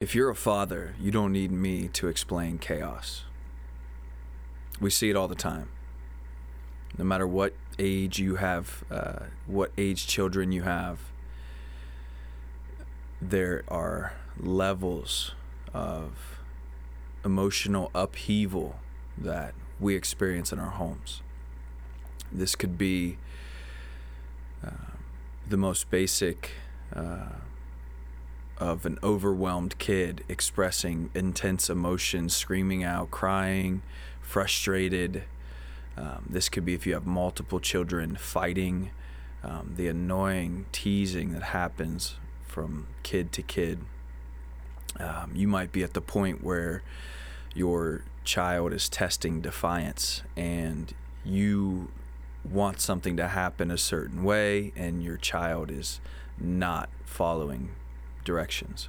If you're a father, you don't need me to explain chaos. We see it all the time. No matter what age you have, uh, what age children you have, there are levels of emotional upheaval that we experience in our homes. This could be uh, the most basic. Uh, of an overwhelmed kid expressing intense emotions, screaming out, crying, frustrated. Um, this could be if you have multiple children fighting, um, the annoying teasing that happens from kid to kid. Um, you might be at the point where your child is testing defiance and you want something to happen a certain way and your child is not following directions.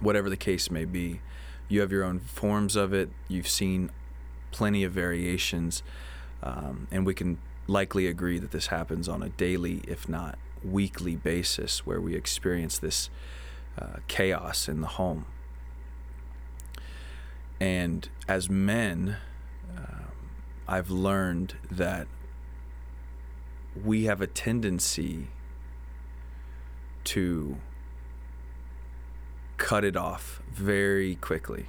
Whatever the case may be, you have your own forms of it. You've seen plenty of variations, um, and we can likely agree that this happens on a daily, if not weekly basis, where we experience this uh, chaos in the home. And as men, uh, I've learned that we have a tendency to cut it off very quickly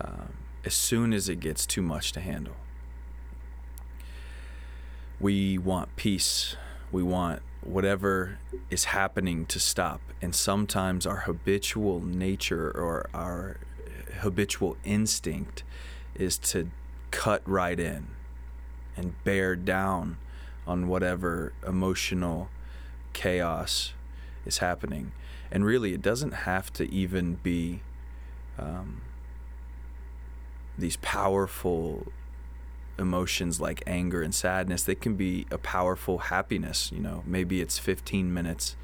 um, as soon as it gets too much to handle. We want peace. We want whatever is happening to stop. And sometimes our habitual nature or our habitual instinct is to cut right in and bear down on whatever emotional chaos is happening. And really, it doesn't have to even be um, these powerful emotions like anger and sadness. They can be a powerful happiness. You know, maybe it's 15 minutes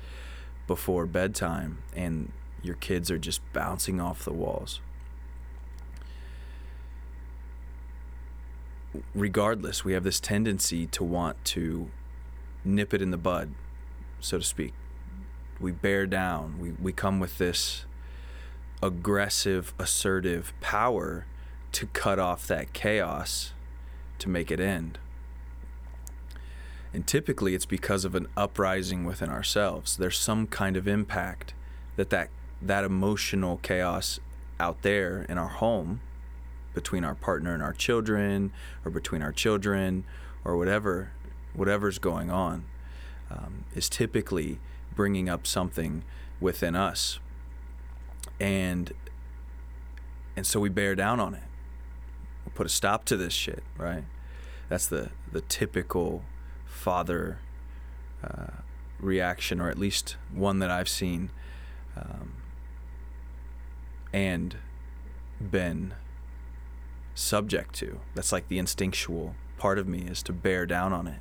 before bedtime and your kids are just bouncing off the walls. Regardless, we have this tendency to want to nip it in the bud, so to speak we bear down. We, we come with this aggressive, assertive power to cut off that chaos to make it end. And typically it's because of an uprising within ourselves. There's some kind of impact that that, that emotional chaos out there in our home between our partner and our children or between our children or whatever whatever's going on um, is typically bringing up something within us. And and so we bear down on it. We put a stop to this shit right? That's the the typical father uh, reaction or at least one that i've seen um, and been subject to. That's like the instinctual part of me is to bear down on it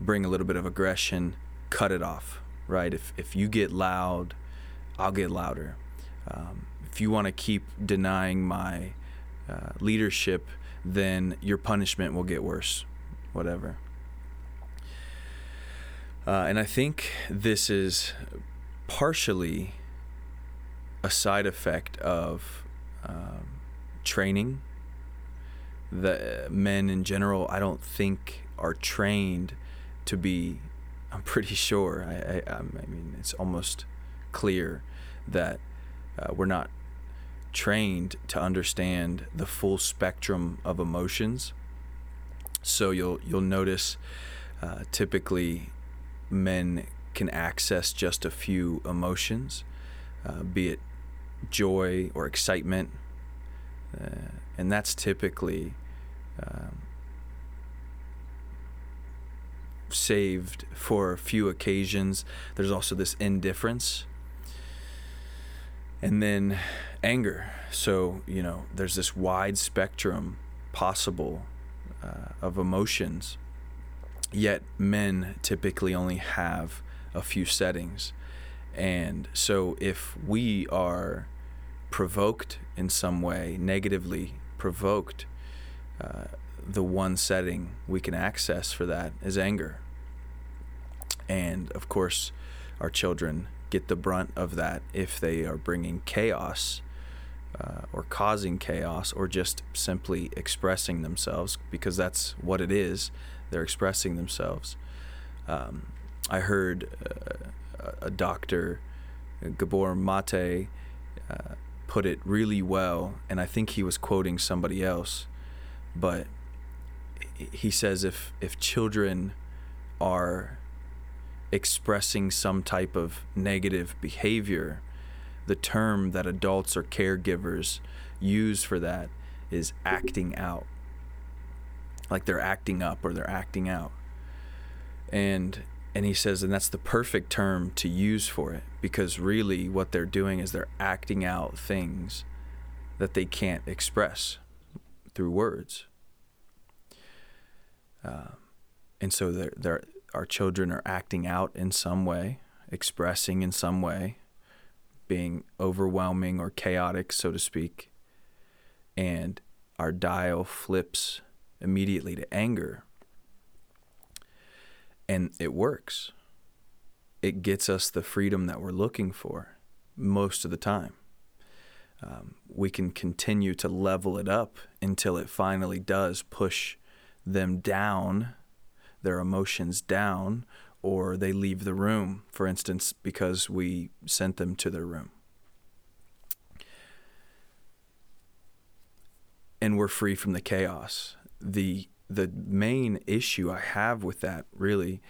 bring a little bit of aggression cut it off right? If if you get loud, I'll get louder. Um, if you want to keep denying my uh, leadership, then your punishment will get worse. Whatever. Uh, and I think this is partially a side effect of um, training. The men in general, I don't think, are trained to be I'm pretty sure. I, I, I mean, it's almost clear that uh, we're not trained to understand the full spectrum of emotions. So you'll you'll notice uh, typically men can access just a few emotions, uh, be it joy or excitement, uh, and that's typically um, saved for a few occasions. There's also this indifference. And then anger. So, you know, there's this wide spectrum possible uh, of emotions. Yet men typically only have a few settings. And so if we are provoked in some way, negatively provoked, uh, the one setting we can access for that is anger. And of course, our children get the brunt of that if they are bringing chaos uh, or causing chaos or just simply expressing themselves because that's what it is. They're expressing themselves. Um, I heard uh, a doctor, Gabor Mate, uh, put it really well, and I think he was quoting somebody else, but he says if if children are expressing some type of negative behavior, the term that adults or caregivers use for that is acting out. Like they're acting up or they're acting out. And and he says and that's the perfect term to use for it because really what they're doing is they're acting out things that they can't express through words. Uh, and so they're, they're, our children are acting out in some way, expressing in some way, being overwhelming or chaotic, so to speak. And our dial flips immediately to anger. And it works. It gets us the freedom that we're looking for most of the time. Um, we can continue to level it up until it finally does push them down, their emotions down, or they leave the room, for instance, because we sent them to their room. And we're free from the chaos. The the main issue I have with that really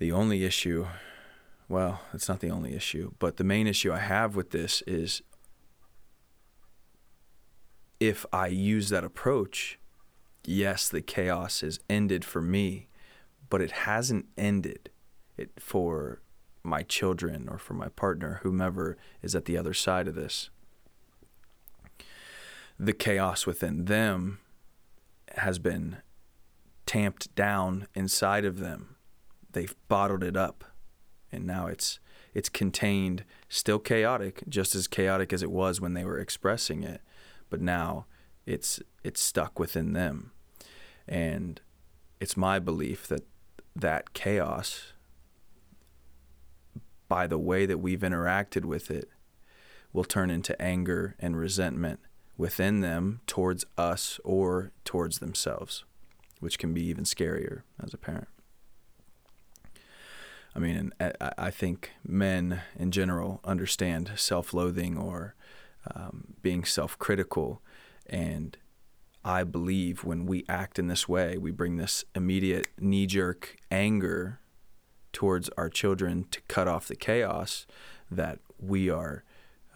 the only issue well, it's not the only issue, but the main issue I have with this is if I use that approach, yes, the chaos has ended for me, but it hasn't ended it for my children or for my partner, whomever is at the other side of this. The chaos within them has been tamped down inside of them. They've bottled it up, and now it's it's contained, still chaotic, just as chaotic as it was when they were expressing it, but now it's it's stuck within them. And it's my belief that that chaos, by the way that we've interacted with it, will turn into anger and resentment within them towards us or towards themselves, which can be even scarier as a parent. I mean, I think men in general understand self loathing or um, being self critical. And I believe when we act in this way, we bring this immediate knee jerk anger towards our children to cut off the chaos that we are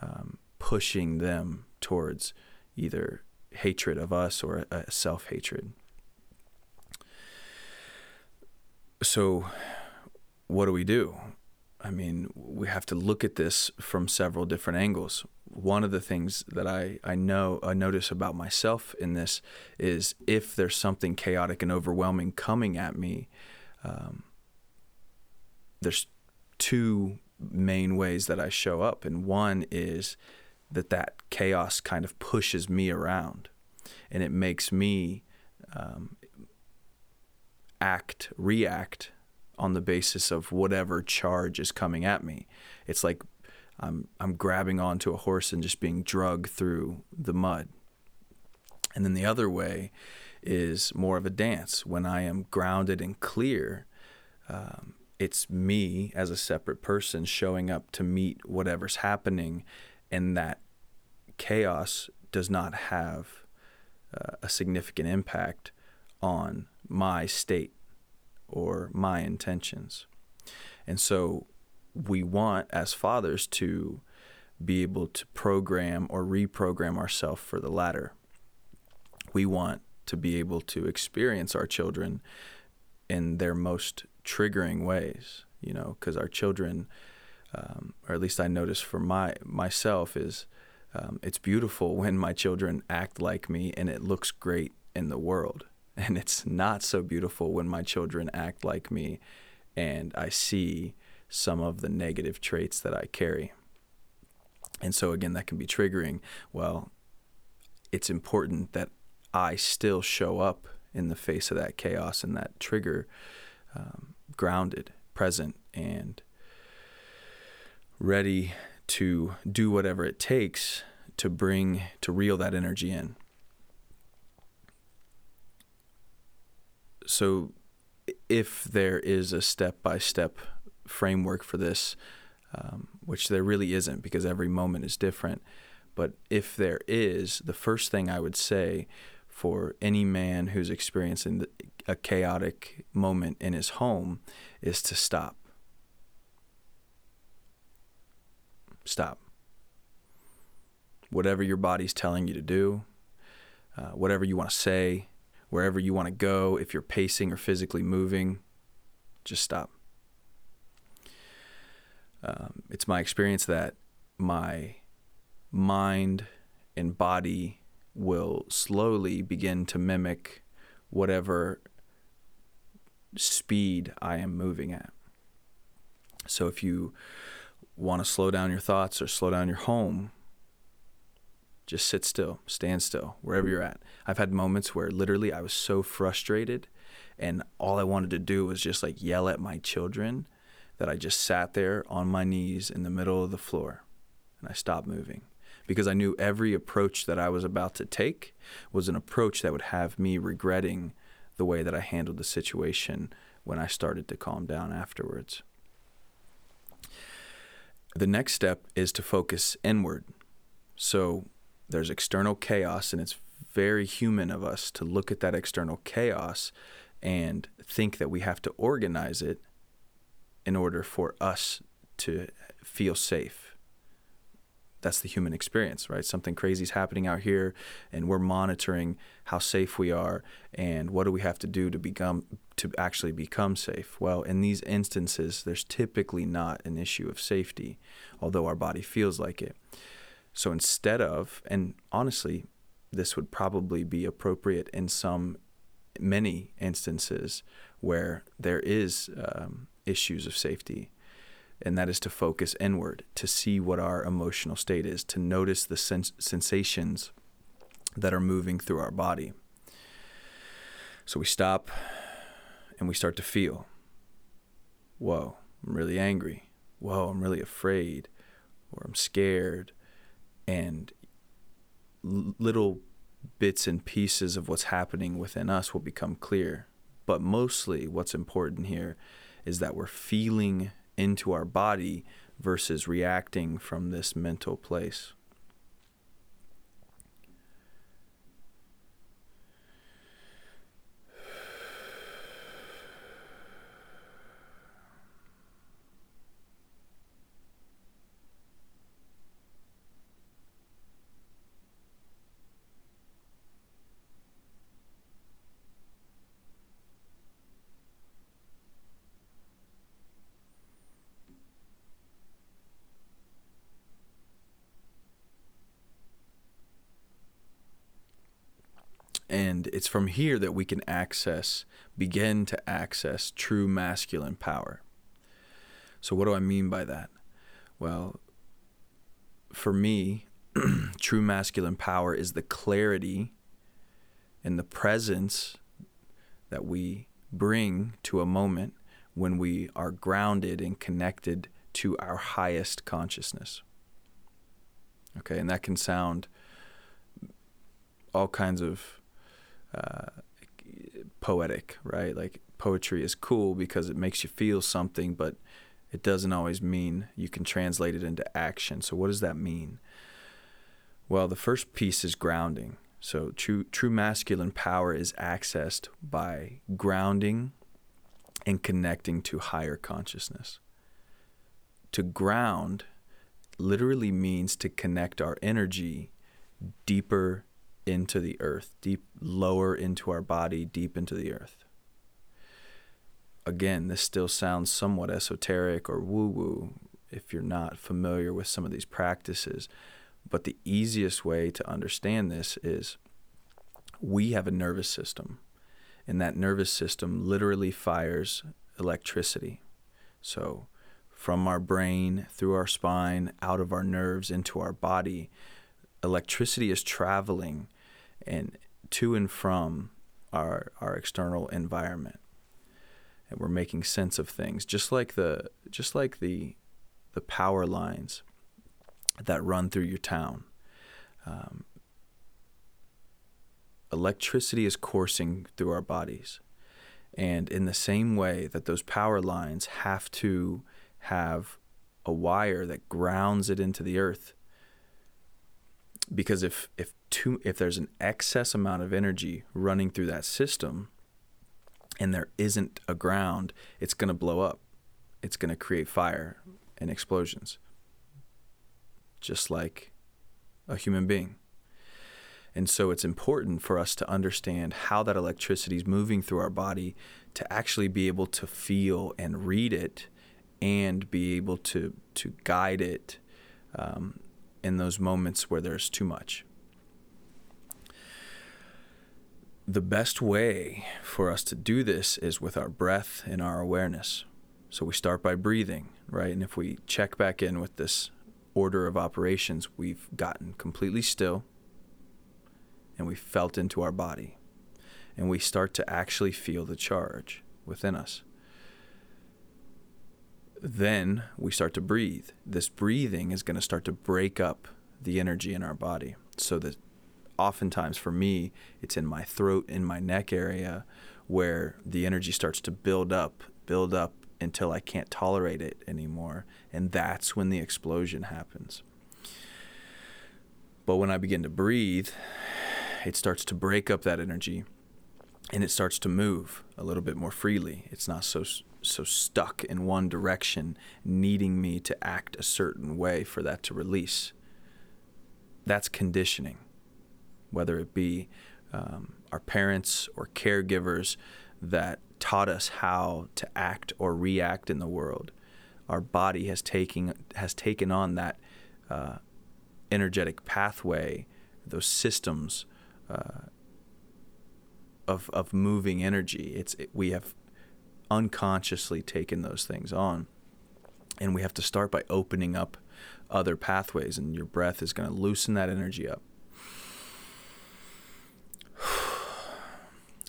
um, pushing them towards either hatred of us or self hatred. So, what do we do? I mean, we have to look at this from several different angles one of the things that I, I know I notice about myself in this is if there's something chaotic and overwhelming coming at me, um, there's two main ways that I show up, and one is that that chaos kind of pushes me around, and it makes me um, act react on the basis of whatever charge is coming at me. It's like I'm I'm grabbing onto a horse and just being drugged through the mud. And then the other way is more of a dance when I am grounded and clear. Um, it's me as a separate person showing up to meet whatever's happening, and that chaos does not have uh, a significant impact on my state or my intentions. And so we want as fathers to be able to program or reprogram ourselves for the latter. We want to be able to experience our children in their most triggering ways, you know, because our children, um, or at least I notice for my myself, is um, it's beautiful when my children act like me and it looks great in the world. And it's not so beautiful when my children act like me and I see some of the negative traits that I carry. And so, again, that can be triggering. Well, it's important that I still show up in the face of that chaos and that trigger, um, grounded, present, and ready to do whatever it takes to bring, to reel that energy in. So, if there is a step by step framework for this, um, which there really isn't because every moment is different, but if there is, the first thing I would say for any man who's experiencing a chaotic moment in his home is to stop. Stop. Whatever your body's telling you to do, uh, whatever you want to say, wherever you want to go, if you're pacing or physically moving, just stop. Um, it's my experience that my mind and body will slowly begin to mimic whatever speed I am moving at. So if you want to slow down your thoughts or slow down your home, just sit still, stand still, wherever you're at. I've had moments where literally I was so frustrated and all I wanted to do was just like yell at my children that I just sat there on my knees in the middle of the floor and I stopped moving because I knew every approach that I was about to take was an approach that would have me regretting the way that I handled the situation when I started to calm down afterwards. The next step is to focus inward. So there's external chaos, and it's very human of us to look at that external chaos and think that we have to organize it in order for us to feel safe that's the human experience, right? Something crazy is happening out here, and we're monitoring how safe we are and what do we have to do to become to actually become safe. Well, in these instances, there's typically not an issue of safety, although our body feels like it. So instead of, and honestly, this would probably be appropriate in some many instances where there is um, issues of safety and that is to focus inward, to see what our emotional state is, to notice the sens- sensations that are moving through our body. So we stop and we start to feel whoa, I'm really angry. Whoa, I'm really afraid, or I'm scared. And little bits and pieces of what's happening within us will become clear. But mostly, what's important here is that we're feeling into our body versus reacting from this mental place. And it's from here that we can access, begin to access true masculine power. So, what do I mean by that? Well, for me, true masculine power is the clarity and the presence that we bring to a moment when we are grounded and connected to our highest consciousness. Okay, and that can sound all kinds of uh, poetic, right? Like poetry is cool because it makes you feel something, but it doesn't always mean you can translate it into action. So what does that mean? Well, the first piece is grounding. So true true masculine power is accessed by grounding and connecting to higher consciousness. To ground literally means to connect our energy deeper into the earth, deep lower into our body, deep into the earth. Again, this still sounds somewhat esoteric or woo woo if you're not familiar with some of these practices. But the easiest way to understand this is we have a nervous system, and that nervous system literally fires electricity. So, from our brain, through our spine, out of our nerves, into our body, electricity is traveling and to and from our our external environment and we're making sense of things just like the just like the the power lines that run through your town. Um, electricity is coursing through our bodies. And in the same way that those power lines have to have a wire that grounds it into the earth, because if if too if there's an excess amount of energy running through that system, and there isn't a ground, it's going to blow up. It's going to create fire and explosions, just like a human being. And so it's important for us to understand how that electricity is moving through our body to actually be able to feel and read it and be able to, to guide it um, in those moments where there's too much. The best way for us to do this is with our breath and our awareness. So we start by breathing, right? And if we check back in with this order of operations, we've gotten completely still and we felt into our body. And we start to actually feel the charge within us. Then we start to breathe. This breathing is going to start to break up the energy in our body. So that oftentimes for me, it's in my throat, in my neck area, where the energy starts to build up, build up until I can't tolerate it anymore. And that's when the explosion happens. But when I begin to breathe it starts to break up that energy and it starts to move a little bit more freely. It's not so so stuck in one direction, needing me to act a certain way for that to release. That's conditioning, whether it be um, our parents or caregivers that taught us how to act or react in the world. Our body has taken has taken on that uh, energetic pathway, those systems uh, of of moving energy. It's it, we have unconsciously taken those things on, and we have to start by opening up other pathways, and your breath is going to loosen that energy up.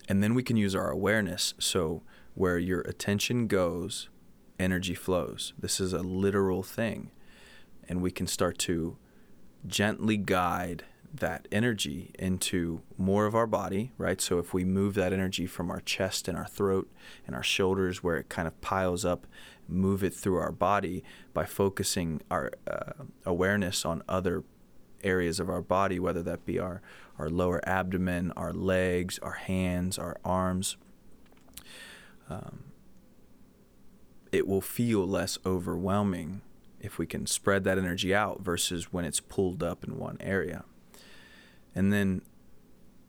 And then we can use our awareness. So, where your attention goes, energy flows. This is a literal thing. And we can start to gently guide that energy into more of our body, right? So if we move that energy from our chest and our throat and our shoulders where it kind of piles up, move it through our body by focusing our uh, awareness on other areas of our body, whether that be our, our lower abdomen, our legs, our hands, our arms. Um, it will feel less overwhelming if we can spread that energy out versus when it's pulled up in one area. And then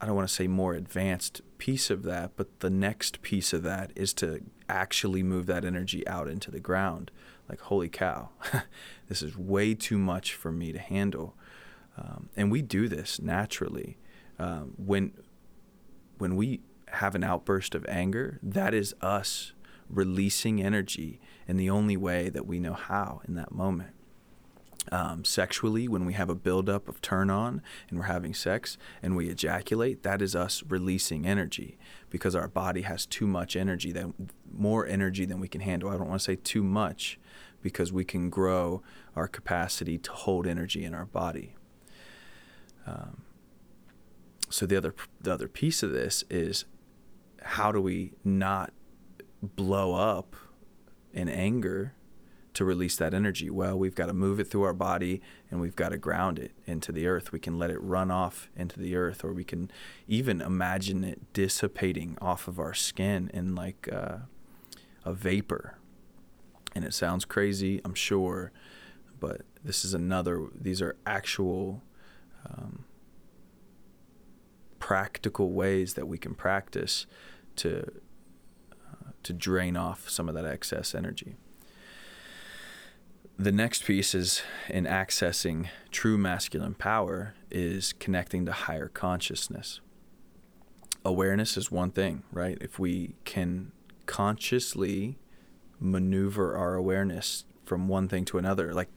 I don't want to say more advanced piece of that, but the next piece of that is to actually move that energy out into the ground. Like, holy cow, this is way too much for me to handle. Um, and we do this naturally. Um, when when we have an outburst of anger, that is us releasing energy in the only way that we know how in that moment um, sexually when we have a buildup of turn on and we're having sex and we ejaculate that is us releasing energy because our body has too much energy that more energy than we can handle. I don't want to say too much because we can grow our capacity to hold energy in our body. Um, so the other the other piece of this is how do we not blow up in anger to release that energy? Well, we've got to move it through our body and we've got to ground it into the earth. We can let it run off into the earth, or we can even imagine it dissipating off of our skin in like uh, a vapor. And it sounds crazy, I'm sure, but this is another, these are actual. Um, practical ways that we can practice to uh, to drain off some of that excess energy the next piece is in accessing true masculine power is connecting to higher consciousness. Awareness is one thing, right? If we can consciously maneuver our awareness from one thing to another, like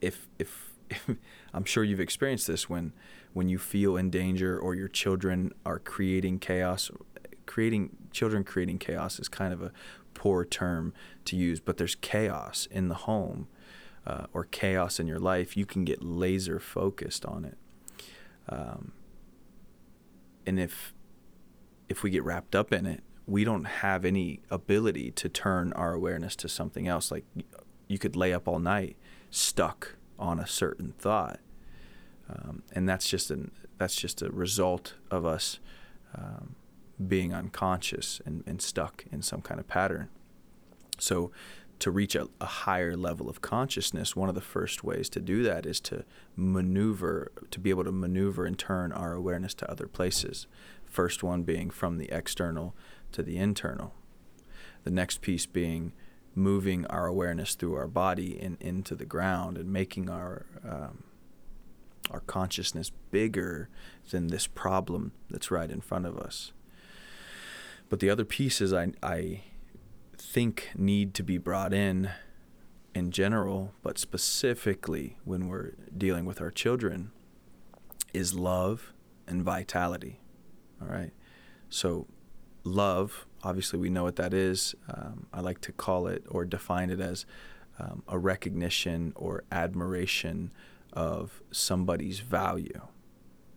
if if, if I'm sure you've experienced this when when you feel in danger or your children are creating chaos creating children creating chaos is kind of a poor term to use, but there's chaos in the home uh, or chaos in your life, you can get laser focused on it. Um, and if if we get wrapped up in it, we don't have any ability to turn our awareness to something else. Like you could lay up all night stuck on a certain thought, um, and that's just an that's just a result of us um, being unconscious and, and stuck in some kind of pattern. So, to reach a, a, higher level of consciousness, one of the first ways to do that is to maneuver, to be able to maneuver and turn our awareness to other places. First one being from the external to the internal. The next piece being moving our awareness through our body and into the ground and making our um, our consciousness bigger than this problem that's right in front of us. But the other pieces I, I think need to be brought in in general, but specifically when we're dealing with our children, is love and vitality. All right. So, love, obviously, we know what that is. Um, I like to call it or define it as um, a recognition or admiration of somebody's value.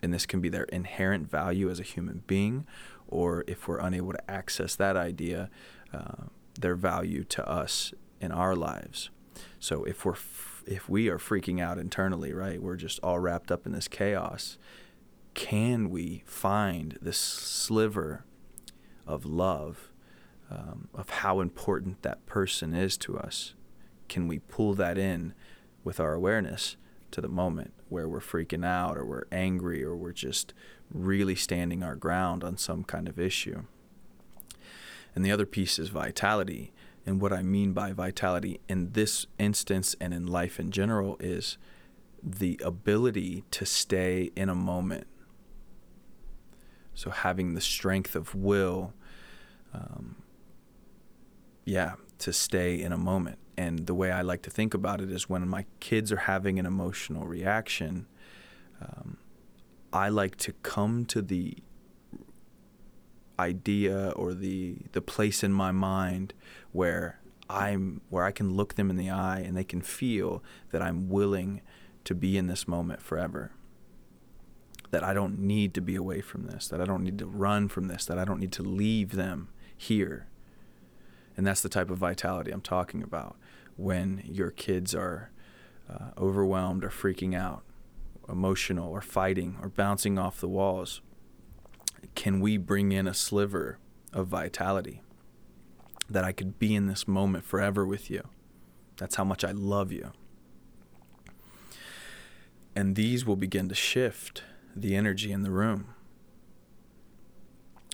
And this can be their inherent value as a human being, or if we're unable to access that idea, uh, their value to us in our lives. So if we're if we are freaking out internally, right, we're just all wrapped up in this chaos. Can we find this sliver of love, um, of how important that person is to us? Can we pull that in with our awareness to the moment where we're freaking out or we're angry or we're just really standing our ground on some kind of issue. And the other piece is vitality. And what I mean by vitality in this instance and in life in general is the ability to stay in a moment. So having the strength of will, um, yeah, to stay in a moment. And the way I like to think about it is when my kids are having an emotional reaction, um, I like to come to the idea or the the place in my mind where I'm where I can look them in the eye and they can feel that I'm willing to be in this moment forever. That I don't need to be away from this, that I don't need to run from this, that I don't need to leave them here. And that's the type of vitality I'm talking about when your kids are uh, overwhelmed or freaking out emotional or fighting or bouncing off the walls, can we bring in a sliver of vitality that I could be in this moment forever with you? That's how much I love you. And these will begin to shift the energy in the room.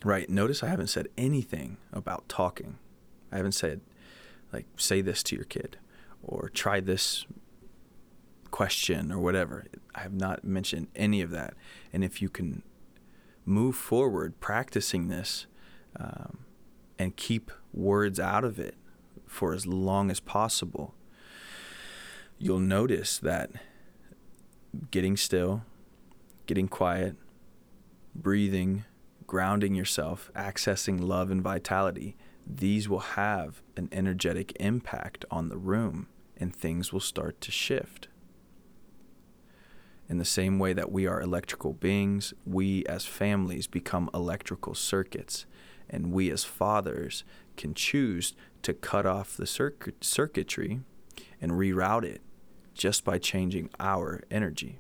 Right. Notice I haven't said anything about talking. I haven't said, like, say this to your kid or try this question or whatever. I have not mentioned any of that. And if you can move forward practicing this um, and keep words out of it for as long as possible, you'll notice that getting still, getting quiet, breathing, grounding yourself, accessing love and vitality, these will have an energetic impact on the room and things will start to shift. In the same way that we are electrical beings, we as families become electrical circuits, and we as fathers can choose to cut off the circuit, circuitry and reroute it just by changing our energy.